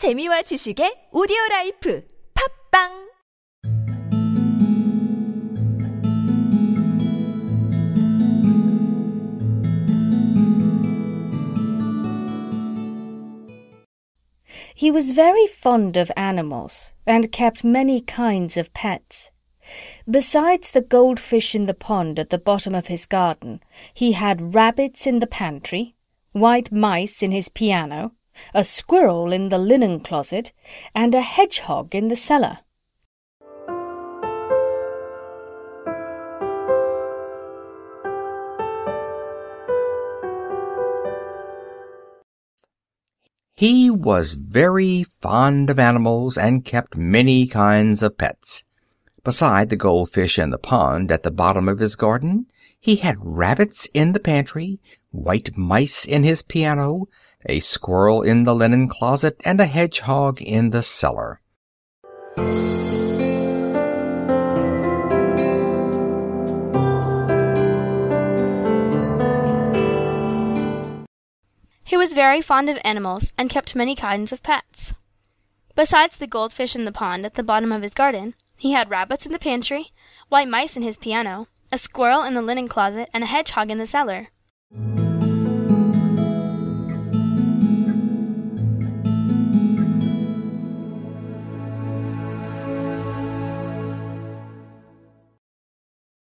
재미와 지식의 오디오 라이프 팝빵 He was very fond of animals and kept many kinds of pets. Besides the goldfish in the pond at the bottom of his garden, he had rabbits in the pantry, white mice in his piano, a squirrel in the linen closet, and a hedgehog in the cellar. He was very fond of animals and kept many kinds of pets. Beside the goldfish in the pond at the bottom of his garden, he had rabbits in the pantry, white mice in his piano, a squirrel in the linen closet, and a hedgehog in the cellar. He was very fond of animals and kept many kinds of pets. Besides the goldfish in the pond at the bottom of his garden, he had rabbits in the pantry, white mice in his piano, a squirrel in the linen closet, and a hedgehog in the cellar.